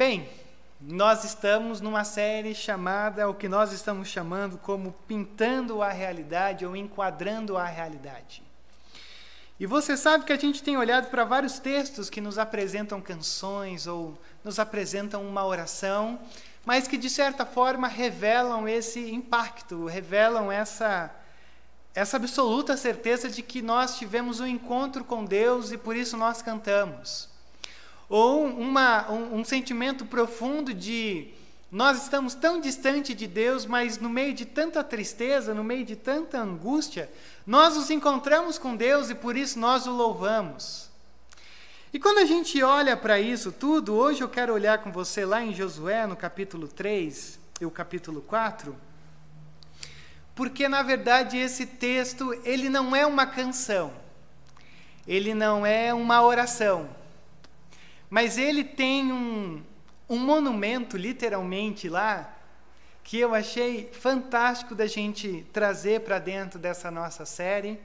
Bem, nós estamos numa série chamada, o que nós estamos chamando como Pintando a Realidade ou Enquadrando a Realidade. E você sabe que a gente tem olhado para vários textos que nos apresentam canções ou nos apresentam uma oração, mas que de certa forma revelam esse impacto, revelam essa essa absoluta certeza de que nós tivemos um encontro com Deus e por isso nós cantamos. Ou uma, um, um sentimento profundo de nós estamos tão distante de Deus, mas no meio de tanta tristeza, no meio de tanta angústia, nós nos encontramos com Deus e por isso nós o louvamos. E quando a gente olha para isso tudo, hoje eu quero olhar com você lá em Josué, no capítulo 3 e o capítulo 4, porque na verdade esse texto, ele não é uma canção. Ele não é uma oração. Mas ele tem um, um monumento, literalmente, lá, que eu achei fantástico da gente trazer para dentro dessa nossa série,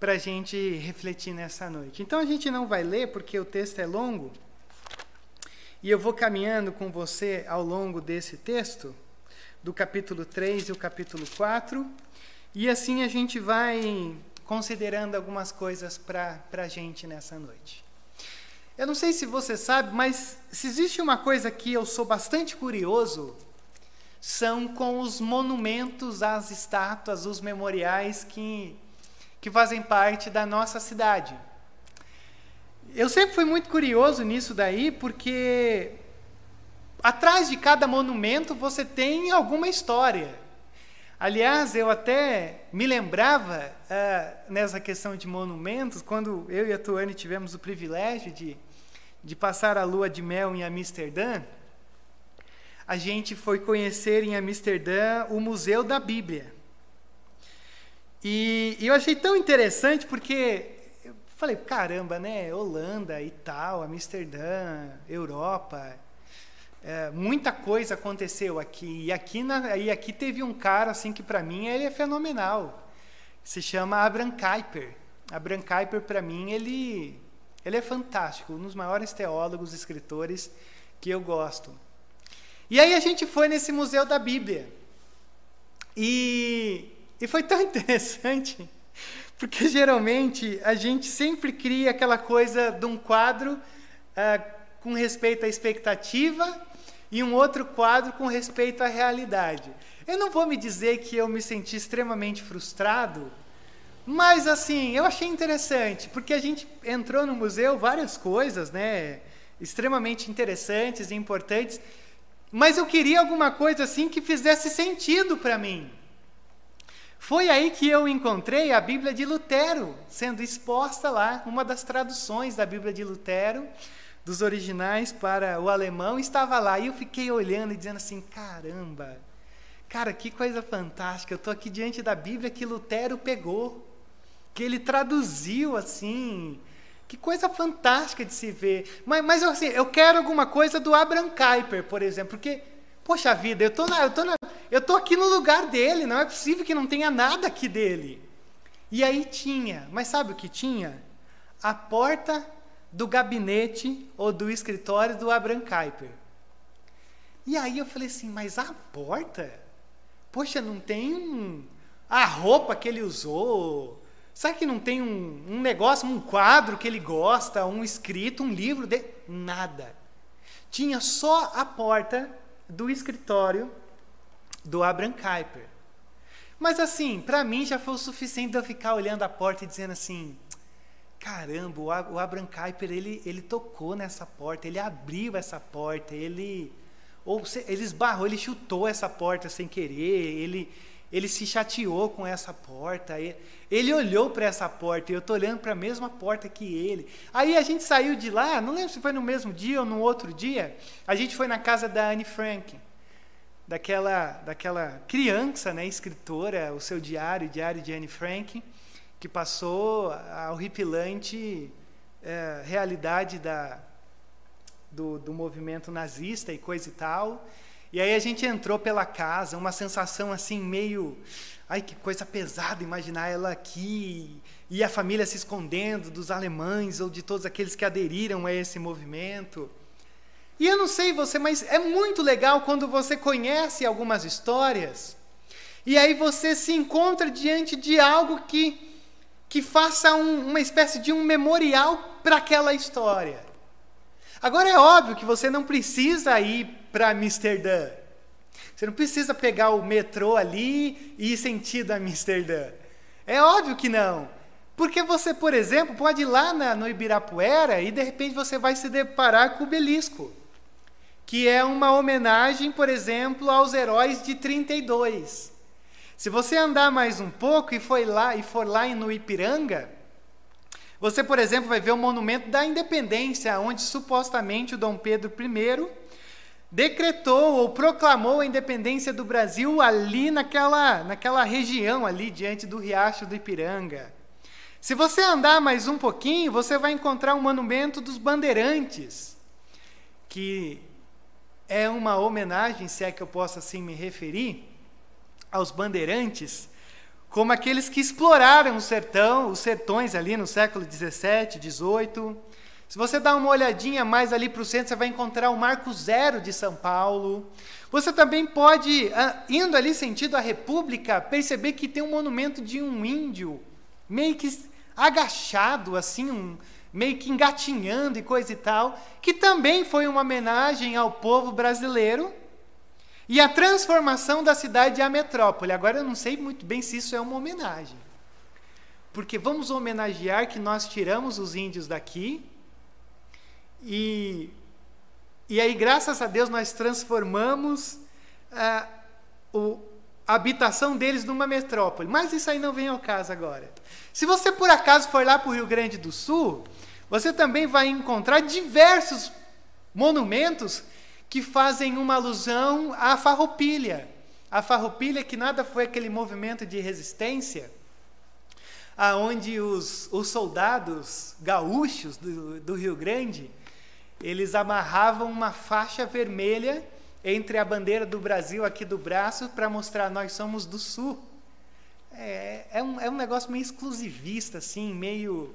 para a gente refletir nessa noite. Então a gente não vai ler, porque o texto é longo, e eu vou caminhando com você ao longo desse texto, do capítulo 3 e o capítulo 4, e assim a gente vai considerando algumas coisas para a gente nessa noite. Eu não sei se você sabe, mas se existe uma coisa que eu sou bastante curioso, são com os monumentos, as estátuas, os memoriais que, que fazem parte da nossa cidade. Eu sempre fui muito curioso nisso daí, porque atrás de cada monumento você tem alguma história. Aliás, eu até me lembrava uh, nessa questão de monumentos, quando eu e a Tuane tivemos o privilégio de de passar a lua de mel em Amsterdã, a gente foi conhecer em Amsterdã o Museu da Bíblia. E, e eu achei tão interessante porque eu falei, caramba, né? Holanda e tal, Amsterdã, Europa, é, muita coisa aconteceu aqui. E aqui, na, e aqui teve um cara assim que para mim ele é fenomenal. Se chama Abraham Kuyper. Abraham Kuyper para mim ele ele é fantástico, um dos maiores teólogos, escritores que eu gosto. E aí a gente foi nesse Museu da Bíblia. E, e foi tão interessante, porque geralmente a gente sempre cria aquela coisa de um quadro ah, com respeito à expectativa e um outro quadro com respeito à realidade. Eu não vou me dizer que eu me senti extremamente frustrado mas assim, eu achei interessante, porque a gente entrou no museu várias coisas, né, extremamente interessantes e importantes, mas eu queria alguma coisa assim que fizesse sentido para mim. Foi aí que eu encontrei a Bíblia de Lutero sendo exposta lá, uma das traduções da Bíblia de Lutero, dos originais para o alemão, estava lá. E eu fiquei olhando e dizendo assim: caramba, cara, que coisa fantástica, eu estou aqui diante da Bíblia que Lutero pegou que ele traduziu assim. Que coisa fantástica de se ver. Mas, mas assim, eu quero alguma coisa do Abraham Kuyper, por exemplo, porque, poxa vida, eu tô, na, eu, tô na, eu tô aqui no lugar dele, não é possível que não tenha nada aqui dele. E aí tinha, mas sabe o que tinha? A porta do gabinete ou do escritório do Abraham Kuyper. E aí eu falei assim, mas a porta? Poxa, não tem um, a roupa que ele usou, Sabe que não tem um, um negócio, um quadro que ele gosta, um escrito, um livro? De... Nada. Tinha só a porta do escritório do Abraham Kuyper. Mas assim, para mim já foi o suficiente de eu ficar olhando a porta e dizendo assim: caramba, o Abraham Kuyper ele, ele tocou nessa porta, ele abriu essa porta, ele ou ele esbarrou, ele chutou essa porta sem querer, ele ele se chateou com essa porta, ele olhou para essa porta e eu estou olhando para a mesma porta que ele. Aí a gente saiu de lá, não lembro se foi no mesmo dia ou no outro dia, a gente foi na casa da Anne Frank, daquela, daquela criança, né, escritora, o seu diário, o diário de Anne Frank, que passou a horripilante é, realidade da, do, do movimento nazista e coisa e tal. E aí a gente entrou pela casa, uma sensação assim meio, ai que coisa pesada imaginar ela aqui e a família se escondendo dos alemães ou de todos aqueles que aderiram a esse movimento. E eu não sei você, mas é muito legal quando você conhece algumas histórias e aí você se encontra diante de algo que, que faça um, uma espécie de um memorial para aquela história. Agora é óbvio que você não precisa ir para Amsterdã. Você não precisa pegar o metrô ali e ir sentido Amsterdã. É óbvio que não. Porque você, por exemplo, pode ir lá na, no Ibirapuera e de repente você vai se deparar com o belisco, que é uma homenagem, por exemplo, aos heróis de 32. Se você andar mais um pouco e for lá e for lá no Ipiranga, você, por exemplo, vai ver o monumento da Independência, onde supostamente o Dom Pedro I decretou ou proclamou a independência do Brasil ali naquela, naquela região ali diante do Riacho do Ipiranga. Se você andar mais um pouquinho, você vai encontrar um monumento dos bandeirantes, que é uma homenagem, se é que eu posso assim me referir, aos bandeirantes, como aqueles que exploraram o sertão, os sertões ali no século 17, 18. Se você dá uma olhadinha mais ali para o centro, você vai encontrar o Marco Zero de São Paulo. Você também pode, ah, indo ali sentido a República, perceber que tem um monumento de um índio, meio que agachado, assim, um, meio que engatinhando e coisa e tal, que também foi uma homenagem ao povo brasileiro e a transformação da cidade à metrópole. Agora eu não sei muito bem se isso é uma homenagem. Porque vamos homenagear que nós tiramos os índios daqui e, e aí, graças a Deus, nós transformamos ah, o, a habitação deles numa metrópole. Mas isso aí não vem ao caso agora. Se você por acaso for lá para o Rio Grande do Sul, você também vai encontrar diversos monumentos que fazem uma alusão à farroupilha. A farroupilha que nada foi aquele movimento de resistência aonde os, os soldados gaúchos do, do Rio Grande eles amarravam uma faixa vermelha entre a bandeira do Brasil aqui do braço para mostrar nós somos do sul. É, é, um, é um negócio meio exclusivista, assim, meio,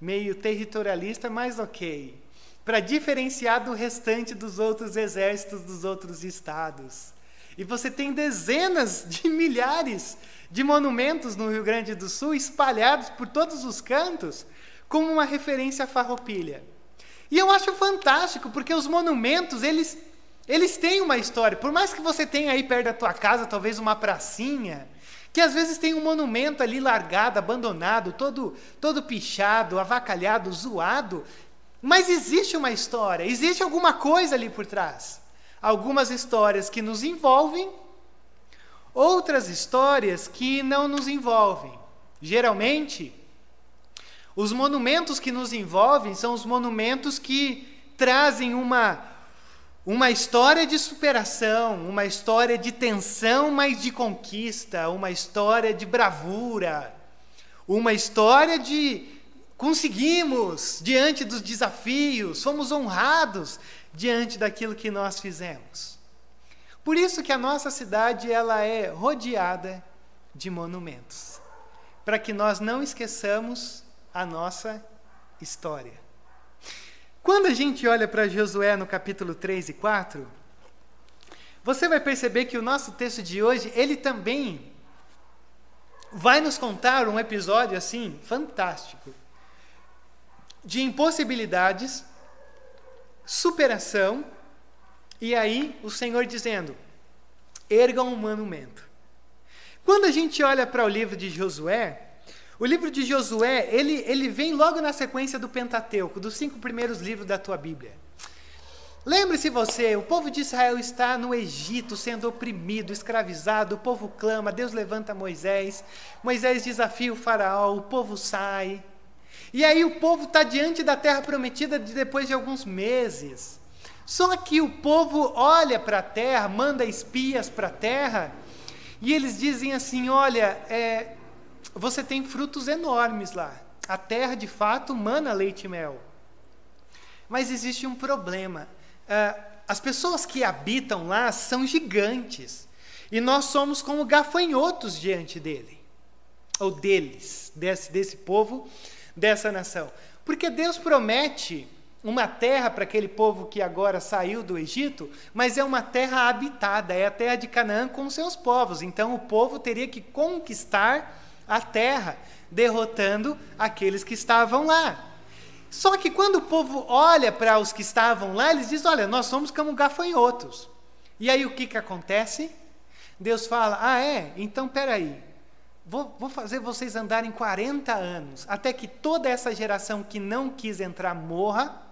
meio territorialista, mas ok. Para diferenciar do restante dos outros exércitos dos outros estados. E você tem dezenas de milhares de monumentos no Rio Grande do Sul espalhados por todos os cantos, como uma referência à farroupilha. E eu acho fantástico, porque os monumentos, eles eles têm uma história. Por mais que você tenha aí perto da tua casa, talvez uma pracinha, que às vezes tem um monumento ali largado, abandonado, todo, todo pichado, avacalhado, zoado, mas existe uma história, existe alguma coisa ali por trás. Algumas histórias que nos envolvem, outras histórias que não nos envolvem. Geralmente, os monumentos que nos envolvem são os monumentos que trazem uma uma história de superação, uma história de tensão, mas de conquista, uma história de bravura, uma história de conseguimos diante dos desafios, fomos honrados diante daquilo que nós fizemos. Por isso que a nossa cidade ela é rodeada de monumentos, para que nós não esqueçamos a nossa história. Quando a gente olha para Josué no capítulo 3 e 4, você vai perceber que o nosso texto de hoje, ele também vai nos contar um episódio assim fantástico de impossibilidades, superação, e aí o Senhor dizendo: ergam um monumento. Quando a gente olha para o livro de Josué, o livro de Josué, ele, ele vem logo na sequência do Pentateuco, dos cinco primeiros livros da tua Bíblia. Lembre-se você, o povo de Israel está no Egito sendo oprimido, escravizado, o povo clama, Deus levanta Moisés, Moisés desafia o faraó, o povo sai. E aí o povo está diante da terra prometida depois de alguns meses. Só que o povo olha para a terra, manda espias para a terra, e eles dizem assim: olha, é, você tem frutos enormes lá. A terra, de fato, mana leite e mel. Mas existe um problema. Uh, as pessoas que habitam lá são gigantes. E nós somos como gafanhotos diante dele. Ou deles, desse, desse povo, dessa nação. Porque Deus promete uma terra para aquele povo que agora saiu do Egito, mas é uma terra habitada, é a terra de Canaã com seus povos. Então o povo teria que conquistar a terra, derrotando aqueles que estavam lá. Só que quando o povo olha para os que estavam lá, eles dizem: Olha, nós somos como gafanhotos. E aí o que, que acontece? Deus fala: Ah, é? Então peraí. Vou, vou fazer vocês andarem 40 anos, até que toda essa geração que não quis entrar morra,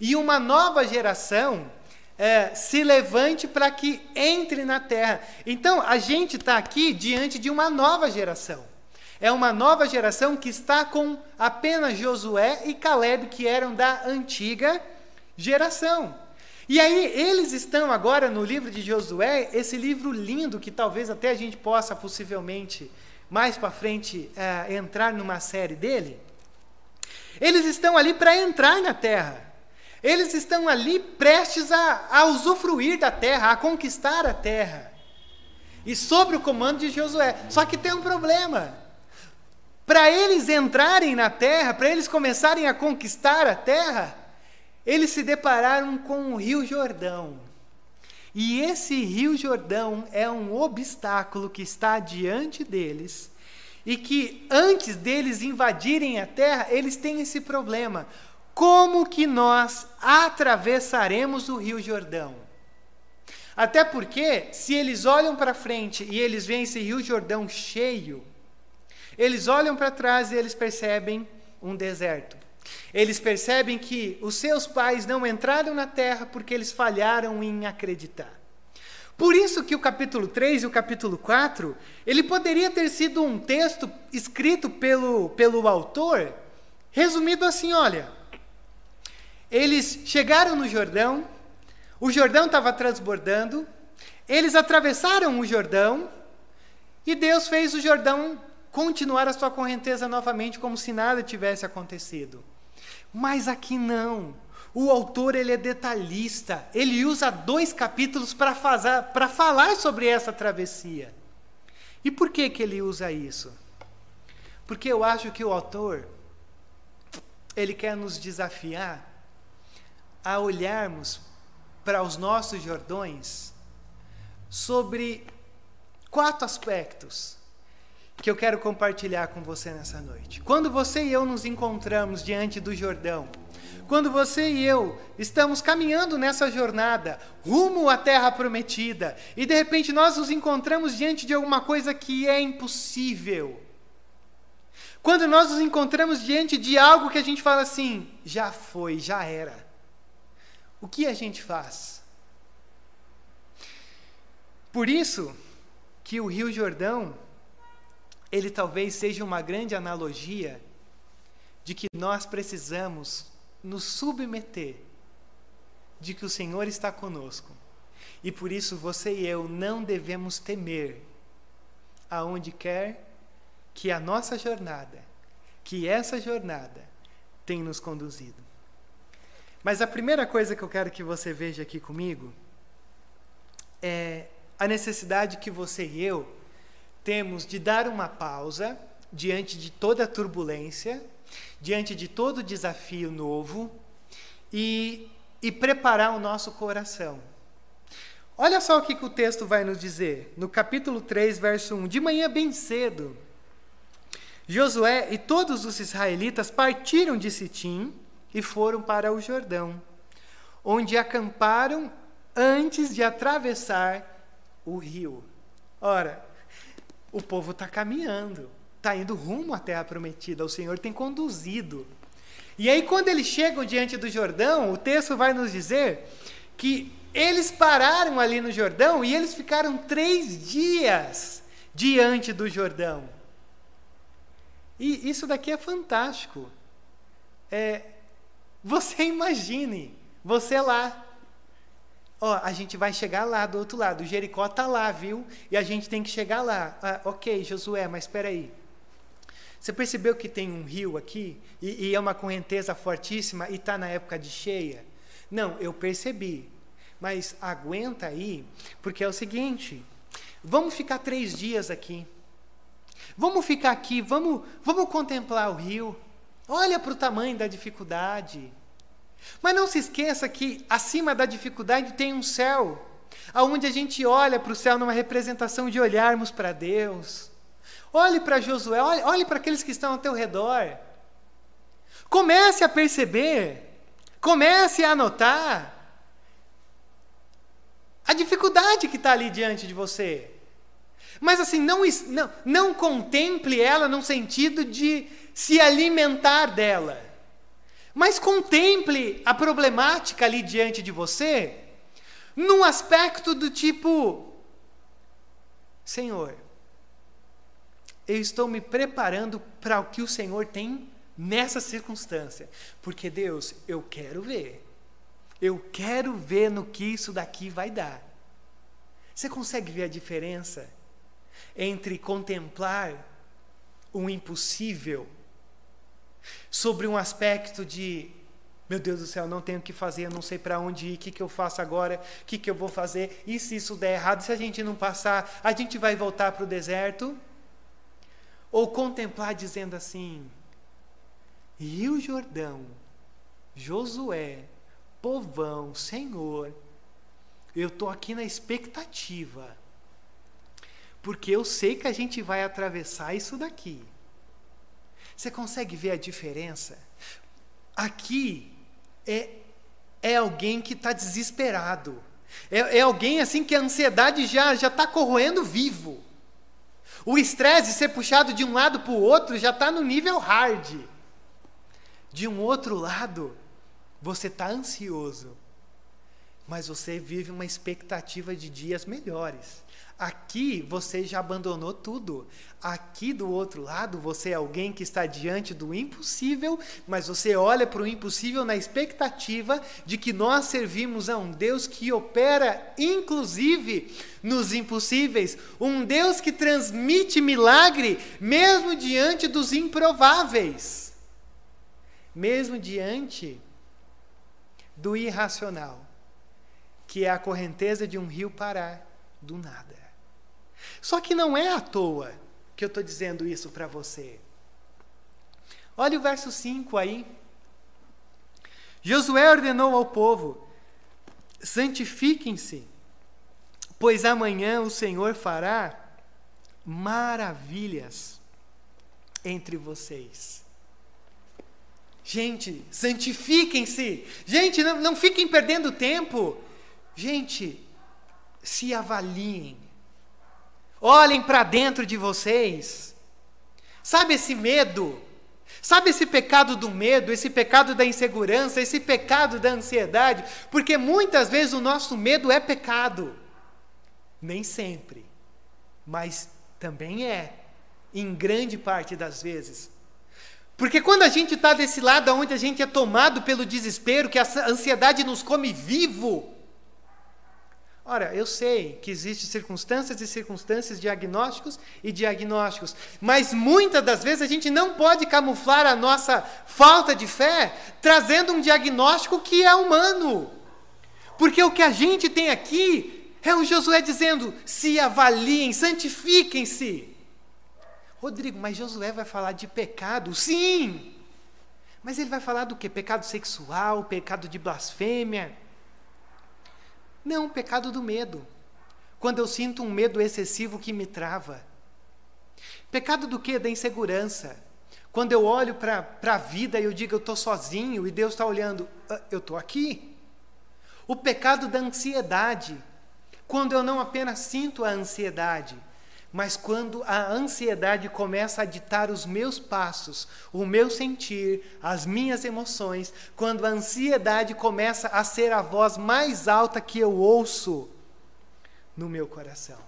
e uma nova geração é, se levante para que entre na terra. Então, a gente está aqui diante de uma nova geração. É uma nova geração que está com apenas Josué e Caleb, que eram da antiga geração. E aí, eles estão agora no livro de Josué, esse livro lindo que talvez até a gente possa possivelmente mais para frente é, entrar numa série dele. Eles estão ali para entrar na terra. Eles estão ali prestes a, a usufruir da terra, a conquistar a terra. E sobre o comando de Josué. Só que tem um problema. Para eles entrarem na terra, para eles começarem a conquistar a terra, eles se depararam com o Rio Jordão. E esse Rio Jordão é um obstáculo que está diante deles e que antes deles invadirem a terra, eles têm esse problema. Como que nós atravessaremos o Rio Jordão? Até porque, se eles olham para frente e eles veem esse Rio Jordão cheio, eles olham para trás e eles percebem um deserto. Eles percebem que os seus pais não entraram na terra porque eles falharam em acreditar. Por isso que o capítulo 3 e o capítulo 4, ele poderia ter sido um texto escrito pelo, pelo autor, resumido assim, olha, eles chegaram no Jordão, o Jordão estava transbordando, eles atravessaram o Jordão, e Deus fez o Jordão continuar a sua correnteza novamente como se nada tivesse acontecido. Mas aqui não. O autor ele é detalhista. Ele usa dois capítulos para falar sobre essa travessia. E por que, que ele usa isso? Porque eu acho que o autor ele quer nos desafiar a olharmos para os nossos Jordões sobre quatro aspectos que eu quero compartilhar com você nessa noite. Quando você e eu nos encontramos diante do Jordão, quando você e eu estamos caminhando nessa jornada rumo à terra prometida e de repente nós nos encontramos diante de alguma coisa que é impossível. Quando nós nos encontramos diante de algo que a gente fala assim, já foi, já era. O que a gente faz? Por isso que o Rio Jordão ele talvez seja uma grande analogia de que nós precisamos nos submeter de que o Senhor está conosco. E por isso você e eu não devemos temer aonde quer que a nossa jornada, que essa jornada tem nos conduzido. Mas a primeira coisa que eu quero que você veja aqui comigo é a necessidade que você e eu temos de dar uma pausa diante de toda a turbulência, diante de todo desafio novo e, e preparar o nosso coração. Olha só o que, que o texto vai nos dizer, no capítulo 3, verso 1. De manhã bem cedo, Josué e todos os israelitas partiram de Sitim e foram para o Jordão, onde acamparam antes de atravessar o rio. Ora, o povo está caminhando, está indo rumo à terra prometida, o Senhor tem conduzido. E aí, quando eles chegam diante do Jordão, o texto vai nos dizer que eles pararam ali no Jordão e eles ficaram três dias diante do Jordão. E isso daqui é fantástico. É, você imagine, você lá, Ó, a gente vai chegar lá do outro lado. Jericó está lá, viu? E a gente tem que chegar lá. Ah, ok, Josué, mas espera aí. Você percebeu que tem um rio aqui e, e é uma correnteza fortíssima e está na época de cheia? Não, eu percebi. Mas aguenta aí, porque é o seguinte: vamos ficar três dias aqui. Vamos ficar aqui, vamos, vamos contemplar o rio. Olha para o tamanho da dificuldade. Mas não se esqueça que acima da dificuldade tem um céu, aonde a gente olha para o céu numa representação de olharmos para Deus. Olhe para Josué, olhe, olhe para aqueles que estão ao teu redor. Comece a perceber, comece a anotar a dificuldade que está ali diante de você. Mas assim, não, não, não contemple ela no sentido de se alimentar dela. Mas contemple a problemática ali diante de você num aspecto do tipo: Senhor, eu estou me preparando para o que o Senhor tem nessa circunstância. Porque, Deus, eu quero ver. Eu quero ver no que isso daqui vai dar. Você consegue ver a diferença entre contemplar o impossível sobre um aspecto de meu Deus do céu, não tenho o que fazer, não sei para onde ir, o que, que eu faço agora, o que, que eu vou fazer, e se isso der errado, se a gente não passar, a gente vai voltar para o deserto? Ou contemplar dizendo assim: Rio Jordão, Josué, povão, Senhor, eu estou aqui na expectativa porque eu sei que a gente vai atravessar isso daqui. Você consegue ver a diferença? Aqui é, é alguém que está desesperado. É, é, alguém assim que a ansiedade já já está corroendo vivo. O estresse de ser puxado de um lado para o outro já está no nível hard. De um outro lado, você está ansioso, mas você vive uma expectativa de dias melhores. Aqui você já abandonou tudo. Aqui do outro lado você é alguém que está diante do impossível, mas você olha para o impossível na expectativa de que nós servimos a um Deus que opera inclusive nos impossíveis, um Deus que transmite milagre mesmo diante dos improváveis, mesmo diante do irracional, que é a correnteza de um rio parar do nada. Só que não é à toa que eu estou dizendo isso para você. Olha o verso 5 aí. Josué ordenou ao povo: santifiquem-se, pois amanhã o Senhor fará maravilhas entre vocês. Gente, santifiquem-se. Gente, não, não fiquem perdendo tempo. Gente, se avaliem. Olhem para dentro de vocês. Sabe esse medo? Sabe esse pecado do medo, esse pecado da insegurança, esse pecado da ansiedade? Porque muitas vezes o nosso medo é pecado. Nem sempre, mas também é, em grande parte das vezes. Porque quando a gente está desse lado onde a gente é tomado pelo desespero, que a ansiedade nos come vivo, Ora, eu sei que existem circunstâncias e circunstâncias, diagnósticos e diagnósticos, mas muitas das vezes a gente não pode camuflar a nossa falta de fé trazendo um diagnóstico que é humano. Porque o que a gente tem aqui é o Josué dizendo: se avaliem, santifiquem-se. Rodrigo, mas Josué vai falar de pecado? Sim! Mas ele vai falar do que? Pecado sexual, pecado de blasfêmia não, pecado do medo. Quando eu sinto um medo excessivo que me trava. Pecado do que? Da insegurança. Quando eu olho para a vida e eu digo eu estou sozinho e Deus está olhando, ah, eu estou aqui. O pecado da ansiedade. Quando eu não apenas sinto a ansiedade, mas quando a ansiedade começa a ditar os meus passos, o meu sentir, as minhas emoções, quando a ansiedade começa a ser a voz mais alta que eu ouço no meu coração.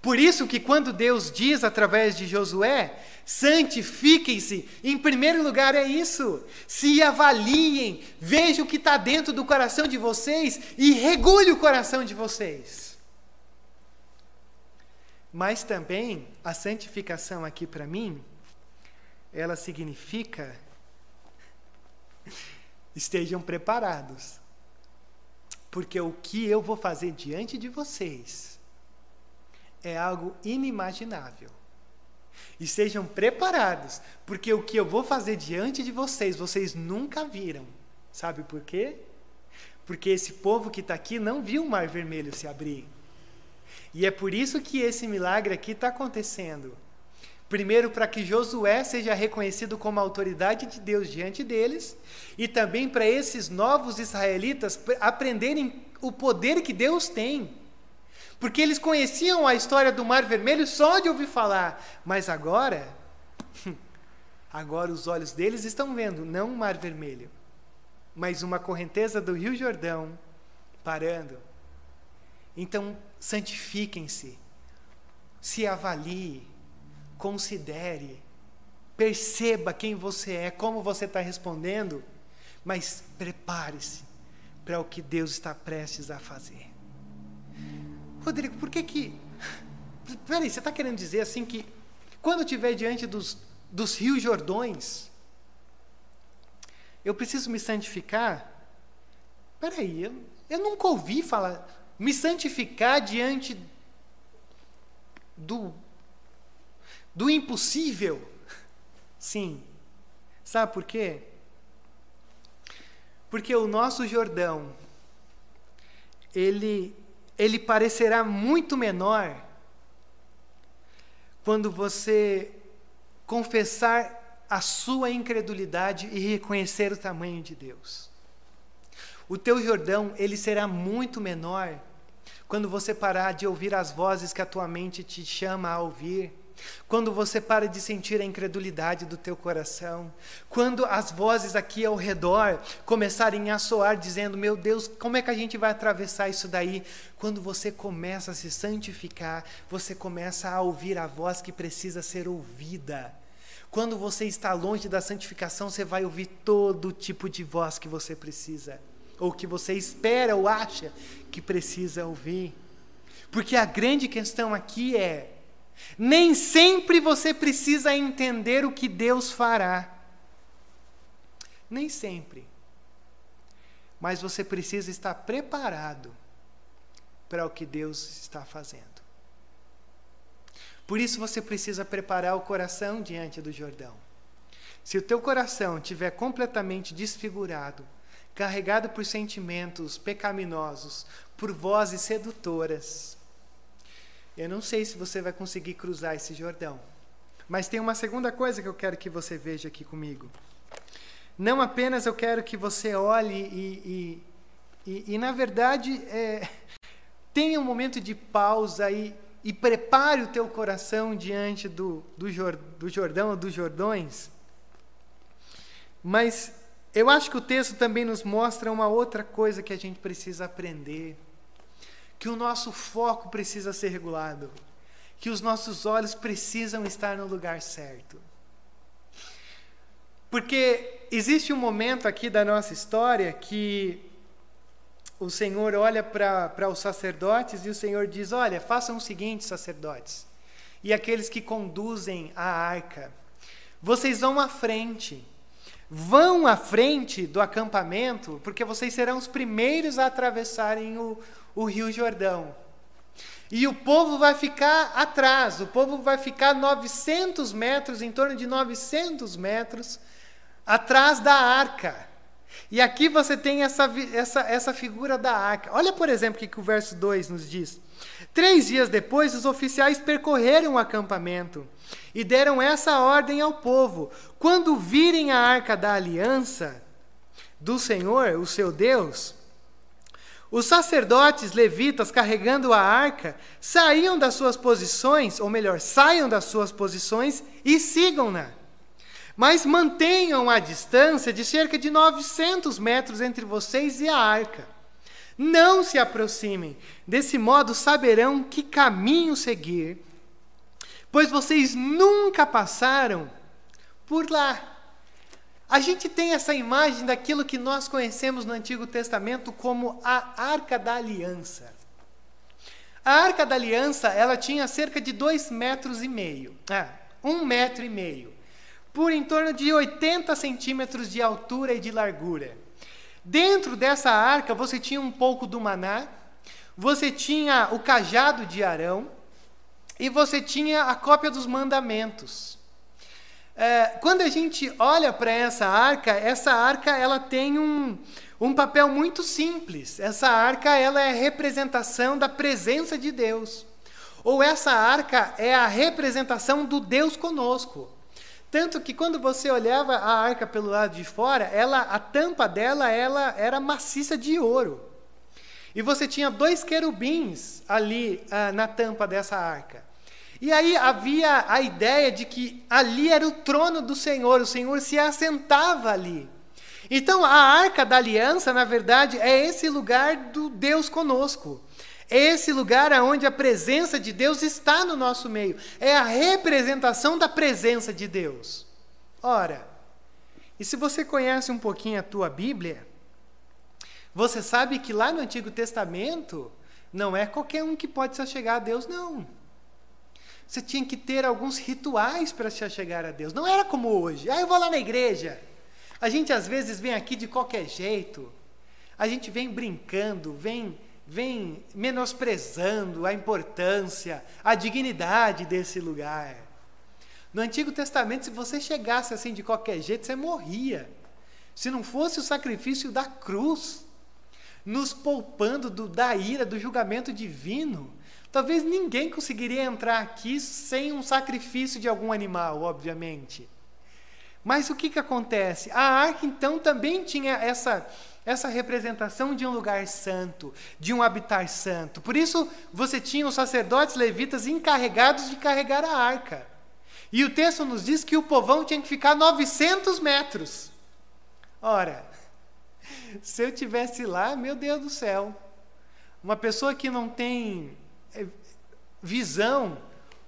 Por isso que quando Deus diz através de Josué, santifiquem-se, em primeiro lugar é isso. Se avaliem, vejam o que está dentro do coração de vocês e regule o coração de vocês. Mas também a santificação aqui para mim, ela significa estejam preparados. Porque o que eu vou fazer diante de vocês é algo inimaginável. Estejam preparados, porque o que eu vou fazer diante de vocês, vocês nunca viram. Sabe por quê? Porque esse povo que está aqui não viu o mar vermelho se abrir. E é por isso que esse milagre aqui está acontecendo. Primeiro, para que Josué seja reconhecido como autoridade de Deus diante deles, e também para esses novos israelitas aprenderem o poder que Deus tem. Porque eles conheciam a história do Mar Vermelho só de ouvir falar, mas agora, agora os olhos deles estão vendo não o Mar Vermelho, mas uma correnteza do Rio Jordão parando. Então, santifiquem-se, se avalie, considere, perceba quem você é, como você está respondendo, mas prepare-se para o que Deus está prestes a fazer. Rodrigo, por que que. Peraí, você está querendo dizer assim que quando eu estiver diante dos, dos rios Jordões, eu preciso me santificar? Peraí, eu, eu nunca ouvi falar. Me santificar diante do, do impossível? Sim. Sabe por quê? Porque o nosso Jordão, ele, ele parecerá muito menor quando você confessar a sua incredulidade e reconhecer o tamanho de Deus. O teu Jordão, ele será muito menor quando você parar de ouvir as vozes que a tua mente te chama a ouvir quando você para de sentir a incredulidade do teu coração, quando as vozes aqui ao redor começarem a soar dizendo: "Meu Deus, como é que a gente vai atravessar isso daí?" Quando você começa a se santificar, você começa a ouvir a voz que precisa ser ouvida. Quando você está longe da santificação, você vai ouvir todo tipo de voz que você precisa, ou que você espera ou acha que precisa ouvir. Porque a grande questão aqui é nem sempre você precisa entender o que Deus fará. Nem sempre. Mas você precisa estar preparado para o que Deus está fazendo. Por isso você precisa preparar o coração diante do Jordão. Se o teu coração estiver completamente desfigurado, carregado por sentimentos pecaminosos, por vozes sedutoras, eu não sei se você vai conseguir cruzar esse Jordão. Mas tem uma segunda coisa que eu quero que você veja aqui comigo. Não apenas eu quero que você olhe e, e, e, e na verdade, é, tenha um momento de pausa e, e prepare o teu coração diante do, do, do Jordão ou dos Jordões. Mas eu acho que o texto também nos mostra uma outra coisa que a gente precisa aprender que o nosso foco precisa ser regulado, que os nossos olhos precisam estar no lugar certo. Porque existe um momento aqui da nossa história que o Senhor olha para os sacerdotes e o Senhor diz: Olha, façam o seguinte, sacerdotes, e aqueles que conduzem a arca, vocês vão à frente, vão à frente do acampamento, porque vocês serão os primeiros a atravessarem o, o Rio Jordão. E o povo vai ficar atrás, o povo vai ficar 900 metros, em torno de 900 metros, atrás da arca. E aqui você tem essa, essa, essa figura da arca. Olha, por exemplo, o que, o verso 2 nos diz. Três dias depois, os oficiais percorreram o acampamento e deram essa ordem ao povo: quando virem a arca da aliança do Senhor, o seu Deus, os sacerdotes levitas carregando a arca saíam das suas posições, ou melhor, saiam das suas posições e sigam-na. Mas mantenham a distância de cerca de 900 metros entre vocês e a arca. Não se aproximem, desse modo saberão que caminho seguir, pois vocês nunca passaram por lá. A gente tem essa imagem daquilo que nós conhecemos no Antigo Testamento como a Arca da Aliança. A Arca da Aliança, ela tinha cerca de dois metros e meio, ah, um metro e meio, por em torno de 80 centímetros de altura e de largura. Dentro dessa arca você tinha um pouco do maná, você tinha o cajado de Arão e você tinha a cópia dos mandamentos. é, quando a gente olha para essa arca, essa arca ela tem um, um papel muito simples. Essa arca ela é representação da presença de Deus. Ou essa arca é a representação do Deus conosco. Tanto que quando você olhava a arca pelo lado de fora, ela, a tampa dela ela era maciça de ouro. E você tinha dois querubins ali ah, na tampa dessa arca. E aí havia a ideia de que ali era o trono do Senhor, o Senhor se assentava ali. Então a arca da aliança, na verdade, é esse lugar do Deus conosco. É esse lugar onde a presença de Deus está no nosso meio. É a representação da presença de Deus. Ora, e se você conhece um pouquinho a tua Bíblia, você sabe que lá no Antigo Testamento não é qualquer um que pode se chegar a Deus, não. Você tinha que ter alguns rituais para se chegar a Deus. Não era como hoje. Ah, eu vou lá na igreja. A gente às vezes vem aqui de qualquer jeito. A gente vem brincando, vem vem menosprezando a importância, a dignidade desse lugar. No Antigo Testamento, se você chegasse assim de qualquer jeito, você morria. Se não fosse o sacrifício da cruz, nos poupando do, da ira, do julgamento divino, talvez ninguém conseguiria entrar aqui sem um sacrifício de algum animal, obviamente. Mas o que, que acontece? A arca, então, também tinha essa, essa representação de um lugar santo, de um habitar santo. Por isso, você tinha os sacerdotes levitas encarregados de carregar a arca. E o texto nos diz que o povão tinha que ficar 900 metros. Ora, se eu tivesse lá, meu Deus do céu, uma pessoa que não tem eh, visão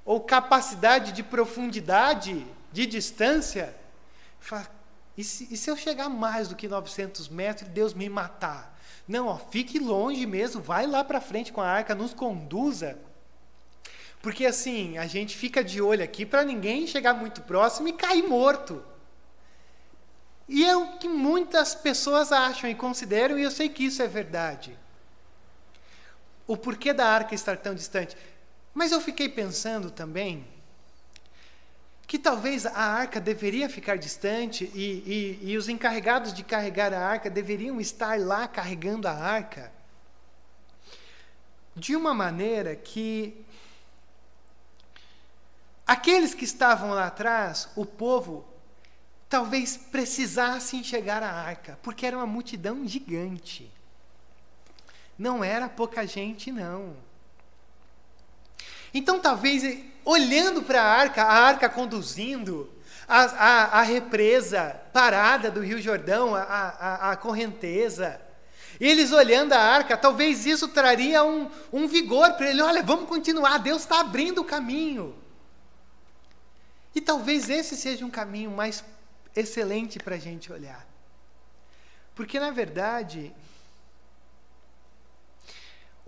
ou capacidade de profundidade, de distância, Fala, e se, e se eu chegar mais do que 900 metros e Deus me matar? Não, ó, fique longe mesmo, vai lá para frente com a arca, nos conduza. Porque assim, a gente fica de olho aqui para ninguém chegar muito próximo e cair morto. E é o que muitas pessoas acham e consideram, e eu sei que isso é verdade. O porquê da arca estar tão distante. Mas eu fiquei pensando também que talvez a arca deveria ficar distante e, e, e, os encarregados de carregar a arca deveriam estar lá carregando a arca de uma maneira que aqueles que estavam lá atrás, o povo, talvez precisassem chegar à arca, porque era uma multidão gigante. Não era pouca gente, não. Então, talvez, olhando para a arca, a arca conduzindo, a, a, a, represa parada do Rio Jordão, a, a, a correnteza, eles olhando a arca, talvez isso traria um, um vigor para ele. Olha, vamos continuar, Deus está abrindo o caminho. E talvez esse seja um caminho mais excelente para a gente olhar. Porque, na verdade,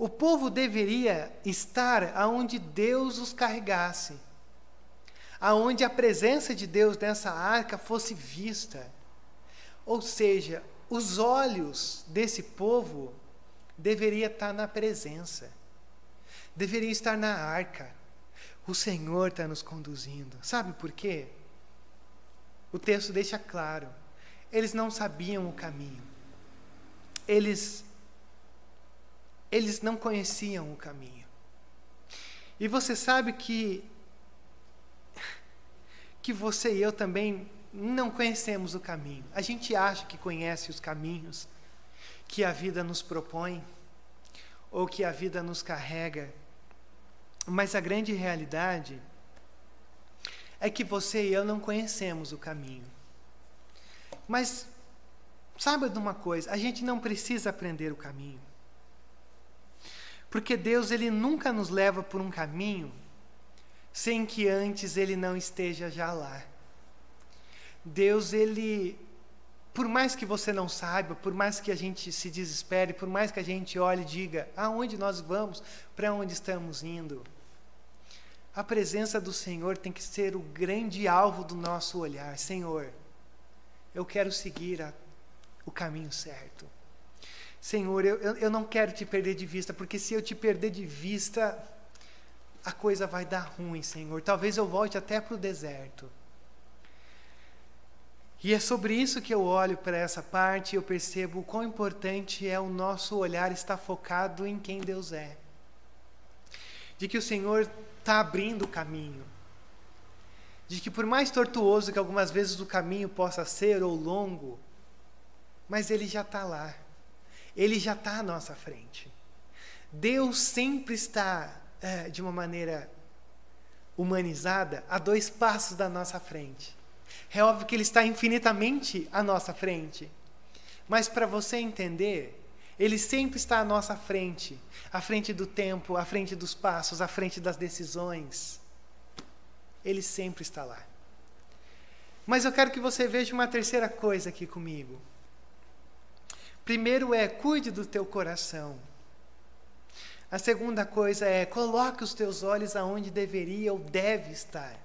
o povo deveria estar aonde Deus os carregasse, aonde a presença de Deus nessa arca fosse vista. Ou seja, os olhos desse povo deveria estar na presença, deveria estar na arca. O Senhor está nos conduzindo. Sabe por quê? O texto deixa claro. Eles não sabiam o caminho. Eles eles não conheciam o caminho. E você sabe que que você e eu também não conhecemos o caminho. A gente acha que conhece os caminhos que a vida nos propõe ou que a vida nos carrega. Mas a grande realidade é que você e eu não conhecemos o caminho. Mas saiba de uma coisa, a gente não precisa aprender o caminho. Porque Deus ele nunca nos leva por um caminho sem que antes ele não esteja já lá. Deus ele por mais que você não saiba, por mais que a gente se desespere, por mais que a gente olhe e diga aonde nós vamos, para onde estamos indo, a presença do Senhor tem que ser o grande alvo do nosso olhar. Senhor, eu quero seguir a, o caminho certo. Senhor, eu, eu, não quero te perder de vista, porque se eu te perder de vista, a coisa vai dar ruim, Senhor. Talvez eu volte até para o deserto. E é sobre isso que eu olho para essa parte e eu percebo o quão importante é o nosso olhar estar focado em quem Deus é. De que o Senhor está abrindo o caminho. De que por mais tortuoso que algumas vezes o caminho possa ser ou longo, mas Ele já está lá. Ele já está à nossa frente. Deus sempre está, é, de uma maneira humanizada, a dois passos da nossa frente. É óbvio que Ele está infinitamente à nossa frente. Mas para você entender, Ele sempre está à nossa frente à frente do tempo, à frente dos passos, à frente das decisões. Ele sempre está lá. Mas eu quero que você veja uma terceira coisa aqui comigo. Primeiro é cuide do teu coração. A segunda coisa é coloque os teus olhos aonde deveria ou deve estar.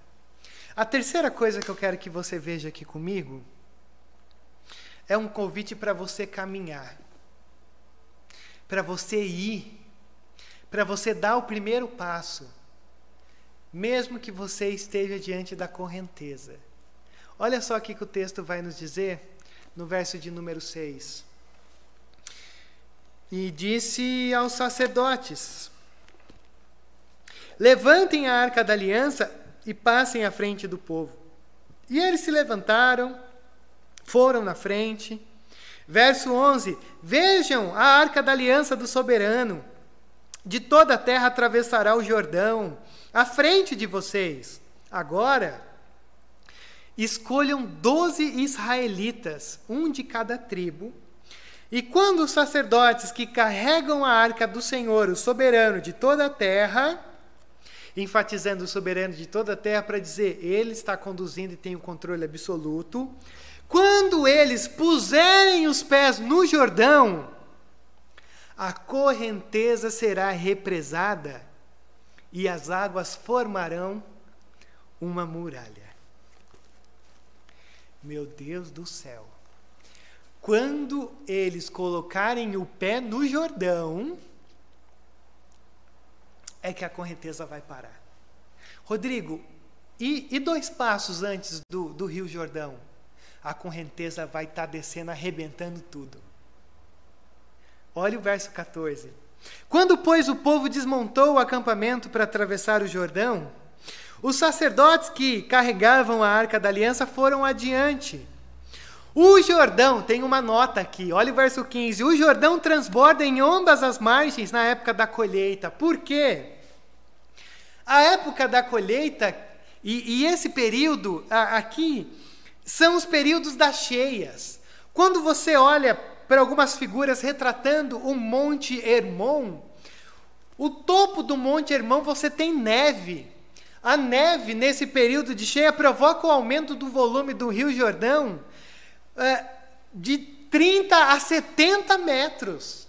A terceira coisa que eu quero que você veja aqui comigo é um convite para você caminhar, para você ir, para você dar o primeiro passo, mesmo que você esteja diante da correnteza. Olha só o que o texto vai nos dizer no verso de número 6. E disse aos sacerdotes: Levantem a arca da aliança e passem à frente do povo. E eles se levantaram, foram na frente. Verso 11: Vejam a arca da aliança do soberano. De toda a terra atravessará o Jordão, à frente de vocês. Agora, escolham doze israelitas, um de cada tribo. E quando os sacerdotes que carregam a arca do Senhor, o soberano de toda a terra, enfatizando o soberano de toda a terra para dizer, ele está conduzindo e tem o controle absoluto. Quando eles puserem os pés no Jordão, a correnteza será represada e as águas formarão uma muralha. Meu Deus do céu. Quando eles colocarem o pé no Jordão, é que a correnteza vai parar. Rodrigo, e, e dois passos antes do, do Rio Jordão? A correnteza vai estar tá descendo, arrebentando tudo. Olha o verso 14. Quando, pois, o povo desmontou o acampamento para atravessar o Jordão, os sacerdotes que carregavam a arca da aliança foram adiante. O Jordão, tem uma nota aqui, olha o verso 15. O Jordão transborda em ambas as margens na época da colheita. Por quê? A época da colheita e, e esse período a, aqui são os períodos das cheias. Quando você olha para algumas figuras retratando o Monte Hermon, o topo do Monte Hermon você tem neve. A neve, nesse período de cheia, provoca o aumento do volume do Rio Jordão de 30 a 70 metros.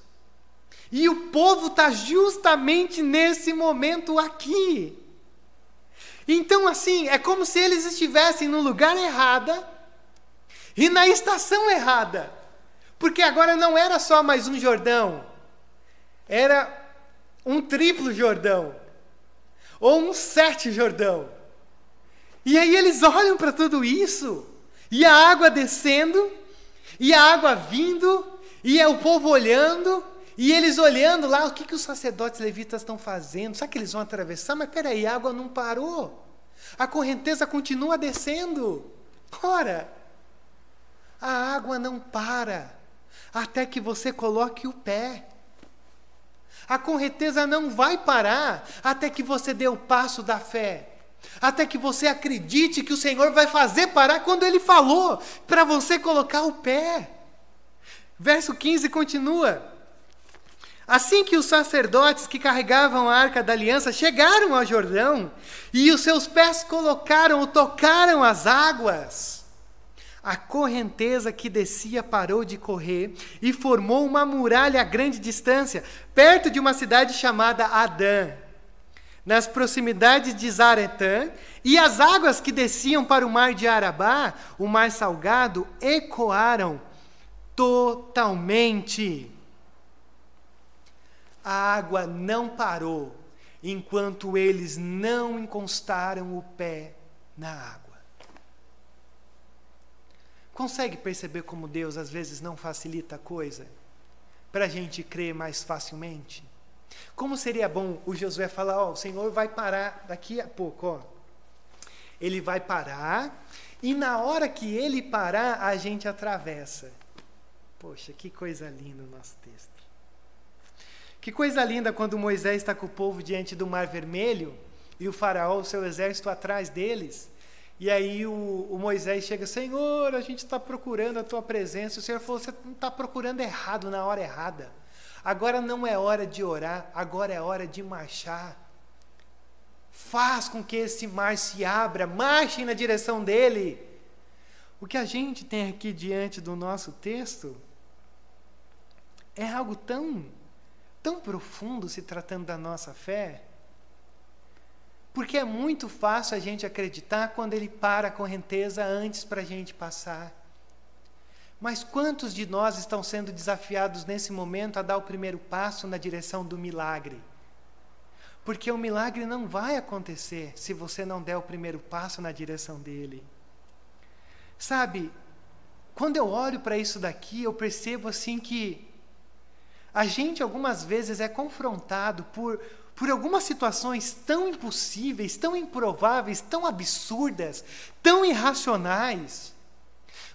E o povo está justamente nesse momento aqui. Então, assim, é como se eles estivessem no lugar errado e na estação errada. Porque agora não era só mais um Jordão, era um triplo Jordão, ou um sete Jordão. E aí eles olham para tudo isso, e a água descendo, e a água vindo, e é o povo olhando, e eles olhando lá, o que, que os sacerdotes levitas estão fazendo? Será que eles vão atravessar? Mas peraí, a água não parou. A correnteza continua descendo. Ora, a água não para até que você coloque o pé. A correnteza não vai parar até que você dê o passo da fé. Até que você acredite que o Senhor vai fazer parar quando Ele falou para você colocar o pé. Verso 15 continua. Assim que os sacerdotes que carregavam a arca da aliança chegaram ao Jordão e os seus pés colocaram ou tocaram as águas, a correnteza que descia parou de correr e formou uma muralha a grande distância, perto de uma cidade chamada Adã, nas proximidades de Zaretã, e as águas que desciam para o mar de Arabá, o mar salgado, ecoaram totalmente a água não parou enquanto eles não encostaram o pé na água. Consegue perceber como Deus às vezes não facilita a coisa? Para a gente crer mais facilmente? Como seria bom o Josué falar: Ó, o Senhor vai parar daqui a pouco, ó. Ele vai parar, e na hora que ele parar, a gente atravessa. Poxa, que coisa linda o nosso texto. Que coisa linda quando Moisés está com o povo diante do Mar Vermelho e o Faraó, o seu exército atrás deles. E aí o, o Moisés chega, Senhor, a gente está procurando a tua presença. O Senhor falou, você está procurando errado na hora errada. Agora não é hora de orar, agora é hora de marchar. Faz com que esse mar se abra, marchem na direção dele. O que a gente tem aqui diante do nosso texto é algo tão, tão profundo se tratando da nossa fé. Porque é muito fácil a gente acreditar quando ele para a correnteza antes para a gente passar. Mas quantos de nós estão sendo desafiados nesse momento a dar o primeiro passo na direção do milagre? Porque o milagre não vai acontecer se você não der o primeiro passo na direção dele. Sabe, quando eu olho para isso daqui, eu percebo assim que a gente algumas vezes é confrontado por por algumas situações tão impossíveis, tão improváveis, tão absurdas, tão irracionais.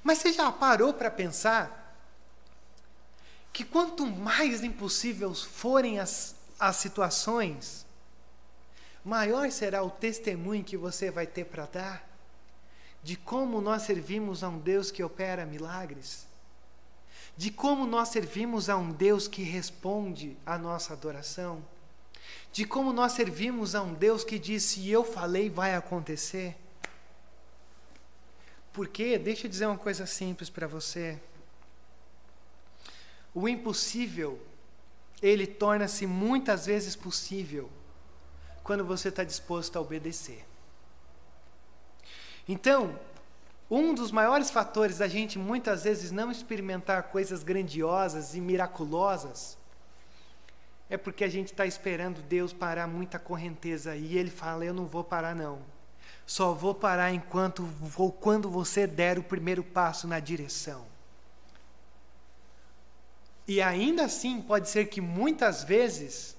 Mas você já parou para pensar que quanto mais impossíveis forem as, as situações, maior será o testemunho que você vai ter para dar de como nós servimos a um Deus que opera milagres, de como nós servimos a um Deus que responde à nossa adoração de como nós servimos a um Deus que diz: se eu falei, vai acontecer. Porque, deixa eu dizer uma coisa simples para você. O impossível, ele torna-se muitas vezes possível quando você está disposto a obedecer. Então, um dos maiores fatores da gente muitas vezes não experimentar coisas grandiosas e miraculosas é porque a gente está esperando Deus parar muita correnteza e Ele fala: Eu não vou parar, não. Só vou parar enquanto vou, quando você der o primeiro passo na direção. E ainda assim, pode ser que muitas vezes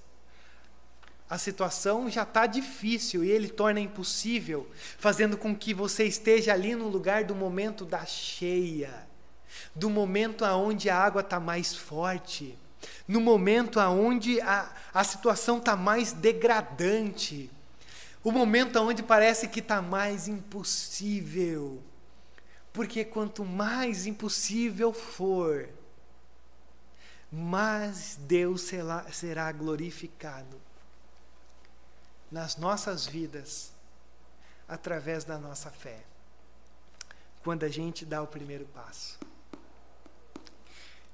a situação já está difícil e ele torna impossível, fazendo com que você esteja ali no lugar do momento da cheia, do momento aonde a água está mais forte no momento aonde a, a situação está mais degradante, o momento onde parece que está mais impossível. Porque quanto mais impossível for, mais Deus será, glorificado nas nossas vidas através da nossa fé, quando a gente dá o primeiro passo.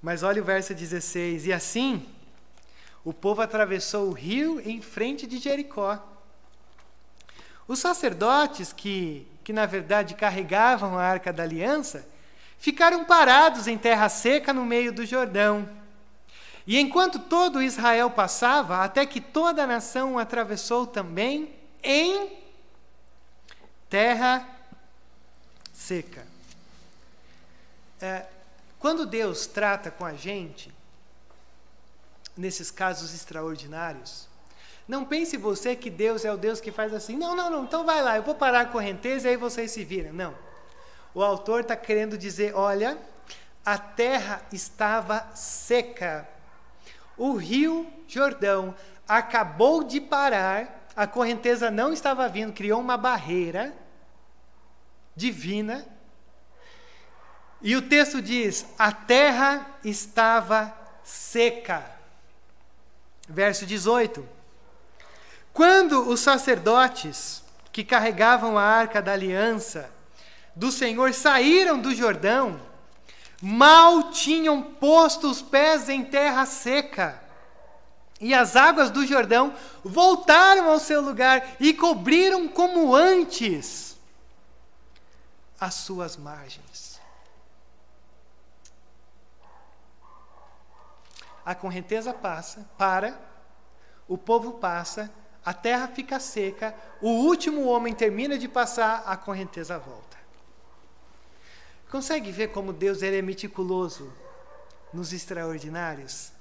Mas olha o verso 16: E assim o povo atravessou o rio em frente de Jericó. Os sacerdotes, que, que na verdade carregavam a arca da aliança, ficaram parados em terra seca no meio do Jordão. E enquanto todo Israel passava, até que toda a nação atravessou também em terra seca. É, quando Deus trata com a gente, nesses casos extraordinários, não pense você que Deus é o Deus que faz assim, não, não, não, então vai lá, eu vou parar a correnteza e aí vocês se viram. Não. O autor está querendo dizer: olha, a terra estava seca, o rio Jordão acabou de parar, a correnteza não estava vindo, criou uma barreira divina e o texto diz: a terra estava seca. Verso 18. Quando os sacerdotes que carregavam a arca da aliança do Senhor saíram do Jordão, mal tinham posto os pés em terra seca. E as águas do Jordão voltaram ao seu lugar e cobriram como antes as suas margens. a correnteza passa, para, o povo passa, a terra fica seca, o último homem termina de passar, a correnteza volta. Consegue ver como Deus ele é meticuloso nos extraordinários?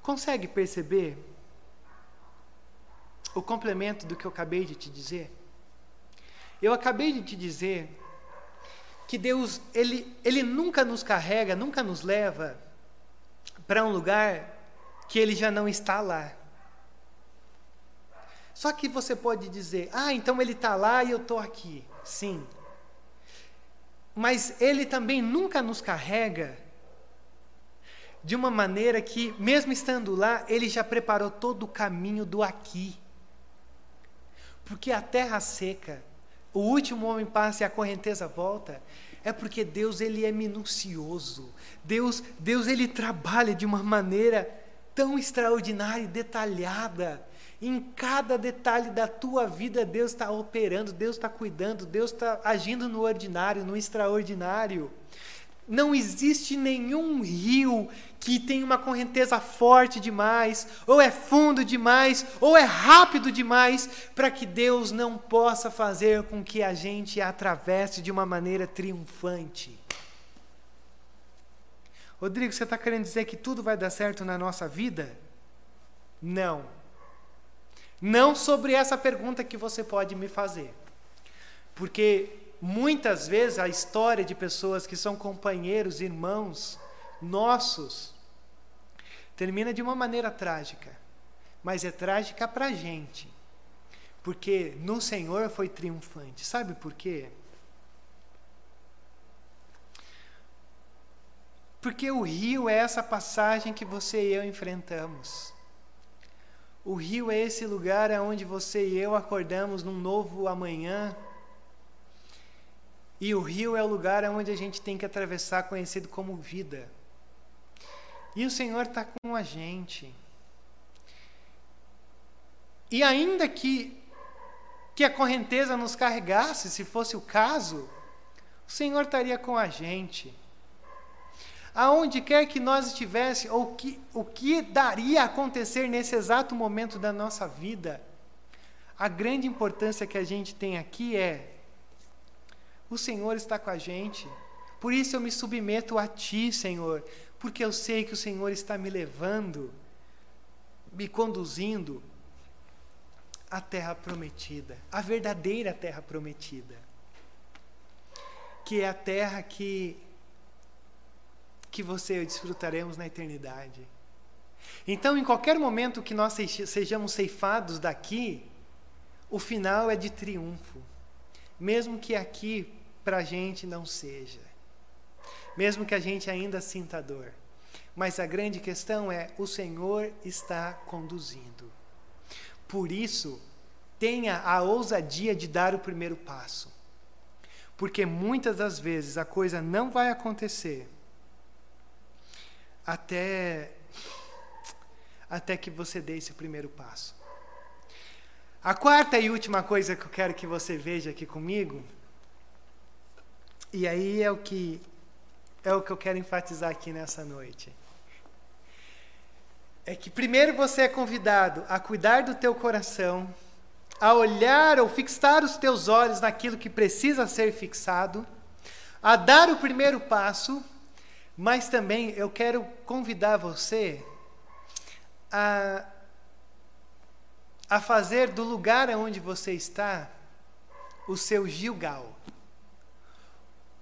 Consegue perceber o complemento do que eu acabei de te dizer? Eu acabei de te dizer que Deus, ele, ele nunca nos carrega, nunca nos leva para um lugar que ele já não está lá. Só que você pode dizer, ah, então ele está lá e eu estou aqui. Sim. Mas ele também nunca nos carrega de uma maneira que, mesmo estando lá, ele já preparou todo o caminho do aqui. Porque a terra seca, o último homem passa e a correnteza volta, é porque Deus ele é minucioso. Deus, Deus ele trabalha de uma maneira tão extraordinária e detalhada. Em cada detalhe da tua vida, Deus está operando, Deus está cuidando, Deus está agindo no ordinário, no extraordinário. Não existe nenhum rio que tenha uma correnteza forte demais, ou é fundo demais, ou é rápido demais, para que Deus não possa fazer com que a gente atravesse de uma maneira triunfante. Rodrigo, você está querendo dizer que tudo vai dar certo na nossa vida? Não. Não sobre essa pergunta que você pode me fazer. Porque muitas vezes a história de pessoas que são companheiros, irmãos nossos, termina de uma maneira trágica. Mas é trágica para a gente. Porque no Senhor foi triunfante. Sabe por quê? Porque o rio é essa passagem que você e eu enfrentamos. O rio é esse lugar onde você e eu acordamos num novo amanhã. E o rio é o lugar onde a gente tem que atravessar, conhecido como vida. E o Senhor está com a gente. E ainda que, que a correnteza nos carregasse, se fosse o caso, o Senhor estaria com a gente aonde quer que nós estivéssemos, ou que, o que daria a acontecer nesse exato momento da nossa vida, a grande importância que a gente tem aqui é: o Senhor está com a gente, por isso eu me submeto a Ti, Senhor, porque eu sei que o Senhor está me levando, me conduzindo à terra prometida, a verdadeira terra prometida, que é a terra que que você eu desfrutaremos na eternidade. Então, em qualquer momento que nós sejamos ceifados daqui, o final é de triunfo, mesmo que aqui para a gente não seja, mesmo que a gente ainda sinta dor. Mas a grande questão é: o Senhor está conduzindo. Por isso, tenha a ousadia de dar o primeiro passo. Porque muitas das vezes a coisa não vai acontecer até até que você dê esse primeiro passo. A quarta e última coisa que eu quero que você veja aqui comigo, e aí é o que é o que eu quero enfatizar aqui nessa noite. É que primeiro você é convidado a cuidar do teu coração, a olhar ou fixar os teus olhos naquilo que precisa ser fixado, a dar o primeiro passo mas também eu quero convidar você a, a fazer do lugar onde você está o seu Gilgal.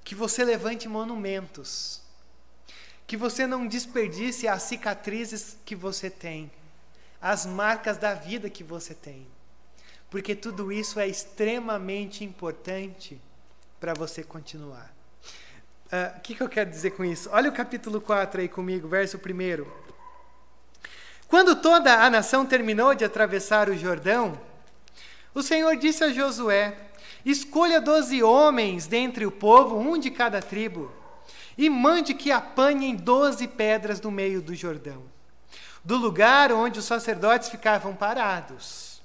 Que você levante monumentos. Que você não desperdice as cicatrizes que você tem, as marcas da vida que você tem. Porque tudo isso é extremamente importante para você continuar. O uh, que, que eu quero dizer com isso? Olha o capítulo 4 aí comigo, verso 1. Quando toda a nação terminou de atravessar o Jordão, o Senhor disse a Josué: Escolha doze homens dentre o povo, um de cada tribo, e mande que apanhem doze pedras no meio do Jordão, do lugar onde os sacerdotes ficavam parados.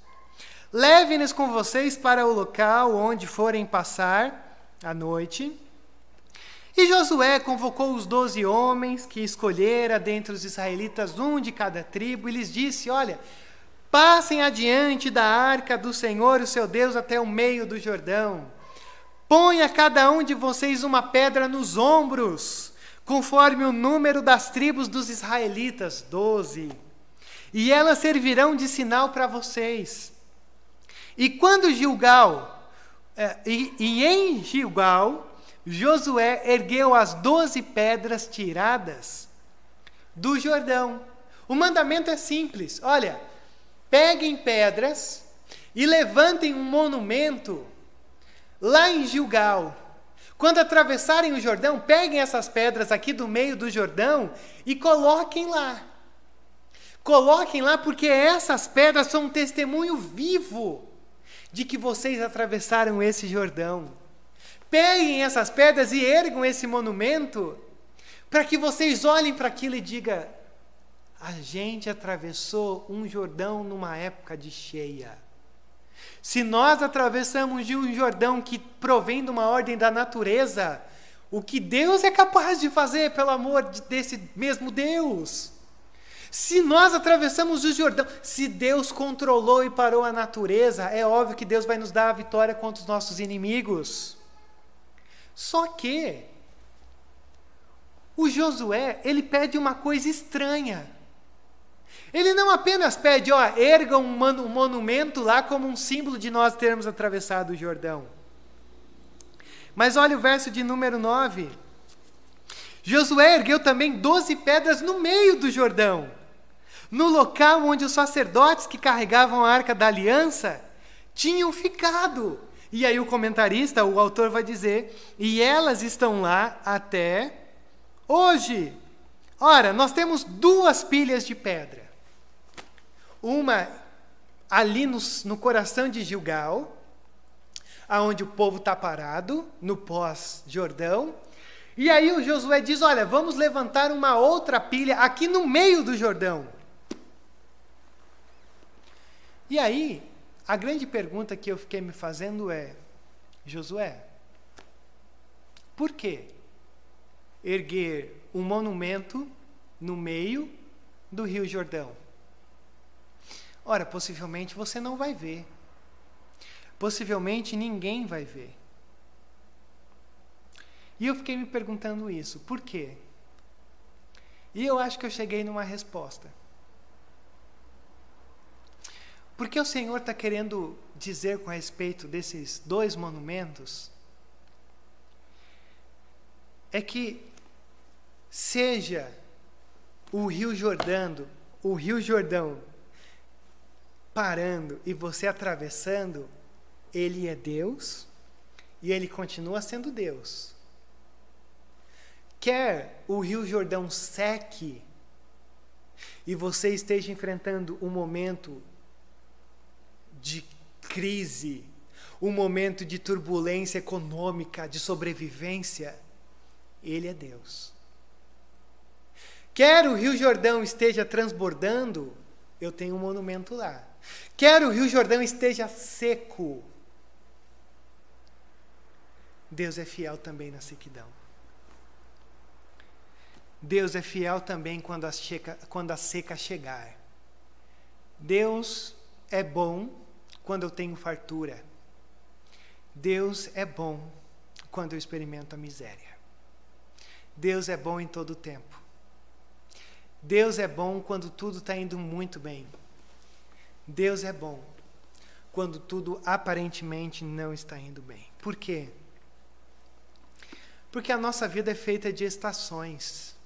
Leve-nos com vocês para o local onde forem passar a noite e Josué convocou os doze homens que escolhera dentre os israelitas um de cada tribo e lhes disse: Olha, passem adiante da arca do Senhor, o seu Deus, até o meio do Jordão. Ponha cada um de vocês uma pedra nos ombros, conforme o número das tribos dos israelitas, doze. E elas servirão de sinal para vocês. E quando Gilgal, é, e, e em Gilgal, Josué ergueu as doze pedras tiradas do Jordão. O mandamento é simples: olha, peguem pedras e levantem um monumento lá em Gilgal. Quando atravessarem o Jordão, peguem essas pedras aqui do meio do Jordão e coloquem lá. Coloquem lá, porque essas pedras são um testemunho vivo de que vocês atravessaram esse Jordão. Peguem essas pedras e ergam esse monumento, para que vocês olhem para aquilo e digam: a gente atravessou um Jordão numa época de cheia. Se nós atravessamos de um Jordão que provém de uma ordem da natureza, o que Deus é capaz de fazer, pelo amor desse mesmo Deus? Se nós atravessamos o Jordão, se Deus controlou e parou a natureza, é óbvio que Deus vai nos dar a vitória contra os nossos inimigos. Só que o Josué, ele pede uma coisa estranha. Ele não apenas pede, ó, erga um, um monumento lá como um símbolo de nós termos atravessado o Jordão. Mas olha o verso de número 9. Josué ergueu também doze pedras no meio do Jordão, no local onde os sacerdotes que carregavam a arca da aliança tinham ficado. E aí o comentarista, o autor vai dizer, e elas estão lá até hoje. Ora, nós temos duas pilhas de pedra. Uma ali no, no coração de Gilgal, aonde o povo está parado, no pós-Jordão. E aí o Josué diz: Olha, vamos levantar uma outra pilha aqui no meio do Jordão. E aí, a grande pergunta que eu fiquei me fazendo é: Josué, por que erguer um monumento no meio do Rio Jordão? Ora, possivelmente você não vai ver. Possivelmente ninguém vai ver. E eu fiquei me perguntando isso, por quê? E eu acho que eu cheguei numa resposta. Porque o Senhor está querendo dizer com respeito desses dois monumentos é que seja o Rio Jordão, o Rio Jordão parando e você atravessando, ele é Deus e ele continua sendo Deus. Quer o Rio Jordão seque e você esteja enfrentando um momento de crise, um momento de turbulência econômica, de sobrevivência, ele é Deus. Quer o Rio Jordão esteja transbordando, eu tenho um monumento lá. Quer o Rio Jordão esteja seco. Deus é fiel também na sequidão. Deus é fiel também quando a, quando a seca chegar. Deus é bom quando eu tenho fartura. Deus é bom quando eu experimento a miséria. Deus é bom em todo o tempo. Deus é bom quando tudo está indo muito bem. Deus é bom quando tudo aparentemente não está indo bem. Por quê? Porque a nossa vida é feita de estações.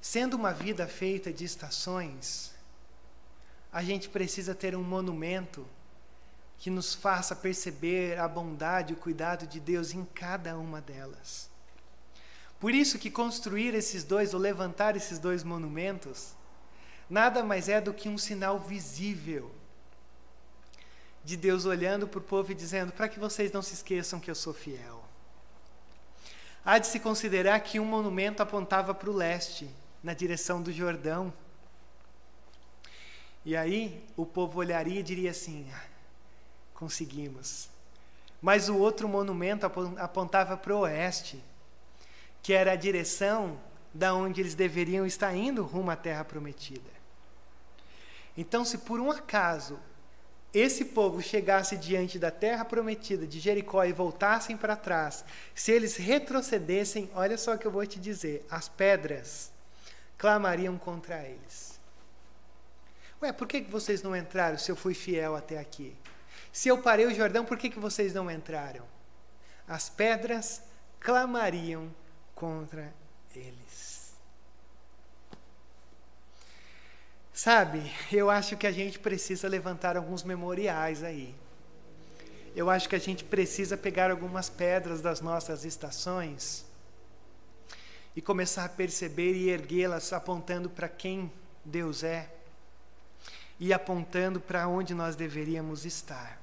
Sendo uma vida feita de estações, a gente precisa ter um monumento que nos faça perceber a bondade e o cuidado de Deus em cada uma delas. Por isso que construir esses dois, ou levantar esses dois monumentos, nada mais é do que um sinal visível de Deus olhando para o povo e dizendo: para que vocês não se esqueçam que eu sou fiel. Há de se considerar que um monumento apontava para o leste, na direção do Jordão. E aí o povo olharia e diria assim: ah, conseguimos. Mas o outro monumento apontava para o oeste, que era a direção da onde eles deveriam estar indo rumo à terra prometida. Então, se por um acaso esse povo chegasse diante da terra prometida de Jericó e voltassem para trás, se eles retrocedessem, olha só o que eu vou te dizer: as pedras clamariam contra eles. Ué, por que vocês não entraram se eu fui fiel até aqui? Se eu parei o Jordão, por que vocês não entraram? As pedras clamariam contra eles. Sabe, eu acho que a gente precisa levantar alguns memoriais aí. Eu acho que a gente precisa pegar algumas pedras das nossas estações e começar a perceber e erguê-las apontando para quem Deus é e apontando para onde nós deveríamos estar.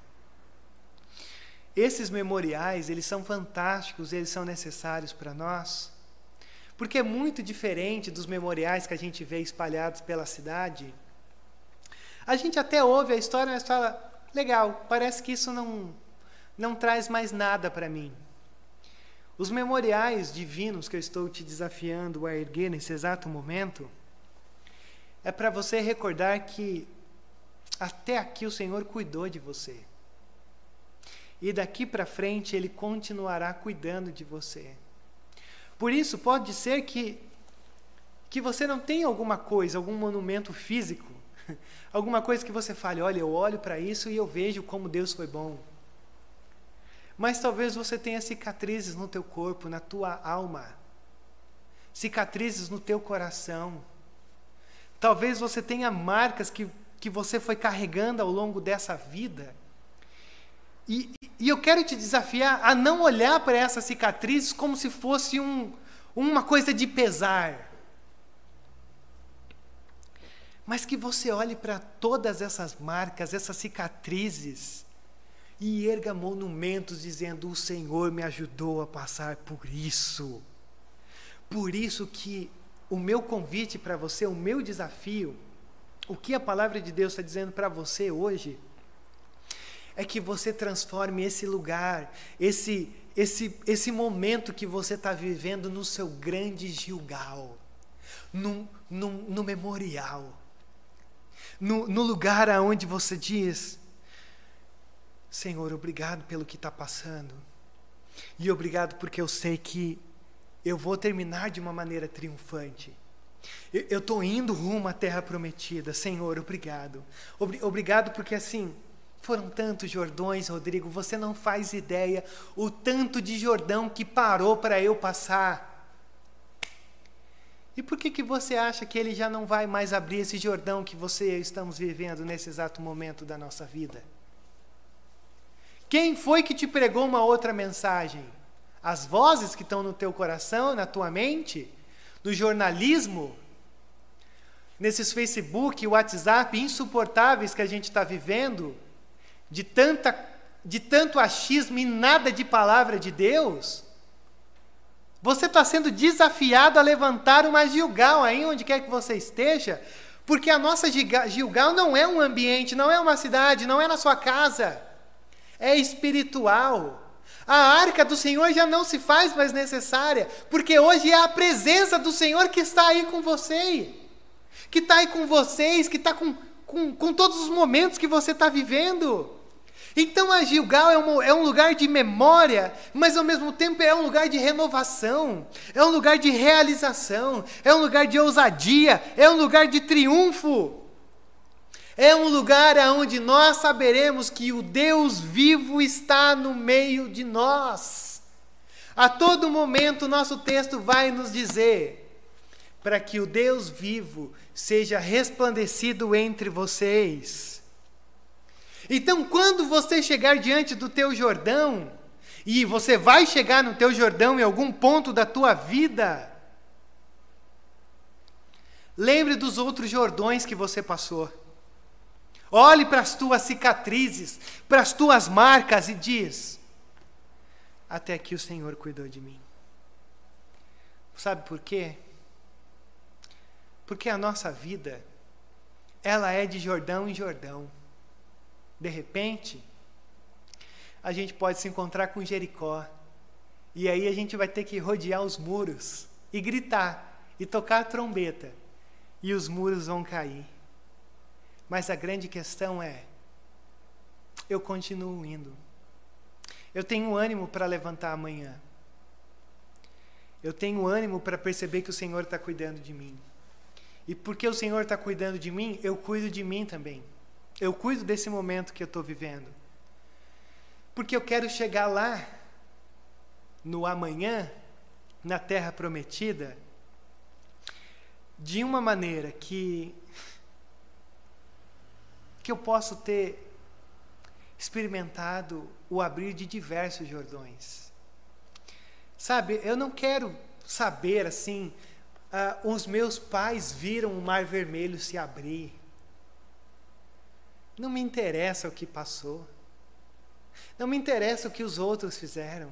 Esses memoriais, eles são fantásticos, eles são necessários para nós, porque é muito diferente dos memoriais que a gente vê espalhados pela cidade. A gente até ouve a história, mas fala, legal, parece que isso não, não traz mais nada para mim. Os memoriais divinos que eu estou te desafiando a erguer nesse exato momento, é para você recordar que até aqui o Senhor cuidou de você. E daqui para frente Ele continuará cuidando de você. Por isso, pode ser que, que você não tenha alguma coisa, algum monumento físico, alguma coisa que você fale: olha, eu olho para isso e eu vejo como Deus foi bom. Mas talvez você tenha cicatrizes no teu corpo, na tua alma, cicatrizes no teu coração. Talvez você tenha marcas que que você foi carregando ao longo dessa vida. E, e eu quero te desafiar a não olhar para essas cicatrizes como se fosse um, uma coisa de pesar. Mas que você olhe para todas essas marcas, essas cicatrizes, e erga monumentos dizendo: O Senhor me ajudou a passar por isso. Por isso que o meu convite para você, o meu desafio, o que a palavra de Deus está dizendo para você hoje é que você transforme esse lugar, esse, esse, esse momento que você está vivendo no seu grande Gilgal, no, no, no memorial, no, no lugar aonde você diz: Senhor, obrigado pelo que está passando, e obrigado porque eu sei que eu vou terminar de uma maneira triunfante. Eu estou indo rumo à terra prometida. Senhor, obrigado. Obrigado porque assim, foram tantos Jordões, Rodrigo, você não faz ideia o tanto de Jordão que parou para eu passar. E por que, que você acha que ele já não vai mais abrir esse Jordão que você e eu estamos vivendo nesse exato momento da nossa vida? Quem foi que te pregou uma outra mensagem? As vozes que estão no teu coração, na tua mente? No jornalismo? nesses Facebook WhatsApp insuportáveis que a gente está vivendo, de, tanta, de tanto achismo e nada de palavra de Deus, você está sendo desafiado a levantar uma Gilgal aí onde quer que você esteja, porque a nossa Gilgal não é um ambiente, não é uma cidade, não é na sua casa, é espiritual. A arca do Senhor já não se faz mais necessária, porque hoje é a presença do Senhor que está aí com você que está aí com vocês, que está com, com, com todos os momentos que você está vivendo. Então a Gilgal é um, é um lugar de memória, mas ao mesmo tempo é um lugar de renovação, é um lugar de realização, é um lugar de ousadia, é um lugar de triunfo. É um lugar onde nós saberemos que o Deus vivo está no meio de nós. A todo momento, nosso texto vai nos dizer: para que o Deus vivo seja resplandecido entre vocês. Então, quando você chegar diante do teu Jordão, e você vai chegar no teu Jordão em algum ponto da tua vida, lembre dos outros Jordões que você passou. Olhe para as tuas cicatrizes, para as tuas marcas e diz: Até aqui o Senhor cuidou de mim. Sabe por quê? Porque a nossa vida, ela é de Jordão em Jordão. De repente, a gente pode se encontrar com Jericó. E aí a gente vai ter que rodear os muros e gritar e tocar a trombeta. E os muros vão cair. Mas a grande questão é: eu continuo indo. Eu tenho ânimo para levantar amanhã. Eu tenho ânimo para perceber que o Senhor está cuidando de mim. E porque o Senhor está cuidando de mim, eu cuido de mim também. Eu cuido desse momento que eu estou vivendo. Porque eu quero chegar lá, no amanhã, na terra prometida, de uma maneira que que eu posso ter experimentado o abrir de diversos Jordões. Sabe, eu não quero saber assim, uh, os meus pais viram o mar vermelho se abrir. Não me interessa o que passou. Não me interessa o que os outros fizeram.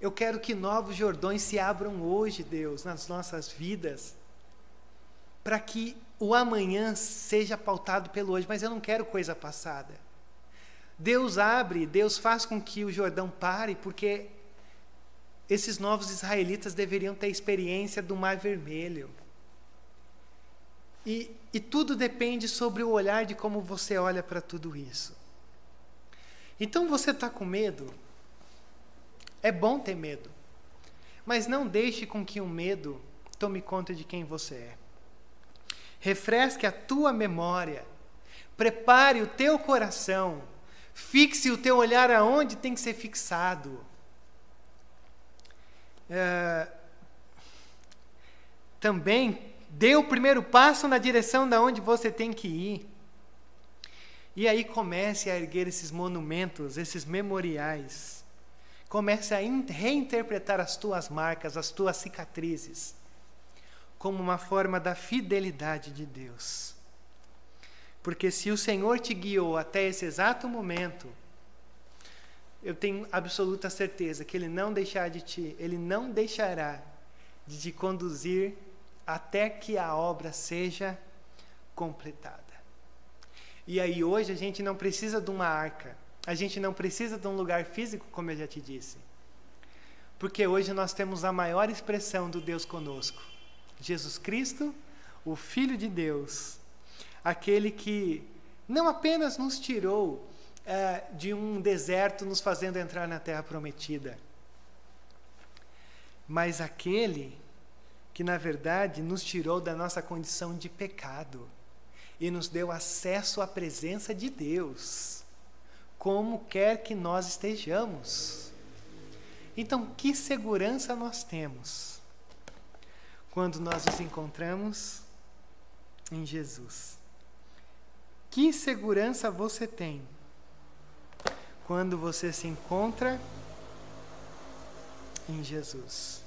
Eu quero que novos Jordões se abram hoje, Deus, nas nossas vidas, para que o amanhã seja pautado pelo hoje, mas eu não quero coisa passada. Deus abre, Deus faz com que o Jordão pare, porque esses novos israelitas deveriam ter experiência do Mar Vermelho. E, e tudo depende sobre o olhar de como você olha para tudo isso. Então você está com medo? É bom ter medo, mas não deixe com que o medo tome conta de quem você é refresque a tua memória, prepare o teu coração, fixe o teu olhar aonde tem que ser fixado. É, também dê o primeiro passo na direção da onde você tem que ir. E aí comece a erguer esses monumentos, esses memoriais. Comece a reinterpretar as tuas marcas, as tuas cicatrizes como uma forma da fidelidade de Deus. Porque se o Senhor te guiou até esse exato momento, eu tenho absoluta certeza que ele não deixar de ti, ele não deixará de te conduzir até que a obra seja completada. E aí hoje a gente não precisa de uma arca, a gente não precisa de um lugar físico, como eu já te disse. Porque hoje nós temos a maior expressão do Deus conosco. Jesus Cristo, o Filho de Deus, aquele que não apenas nos tirou é, de um deserto, nos fazendo entrar na terra prometida, mas aquele que, na verdade, nos tirou da nossa condição de pecado e nos deu acesso à presença de Deus, como quer que nós estejamos. Então, que segurança nós temos? Quando nós nos encontramos em Jesus. Que segurança você tem quando você se encontra em Jesus?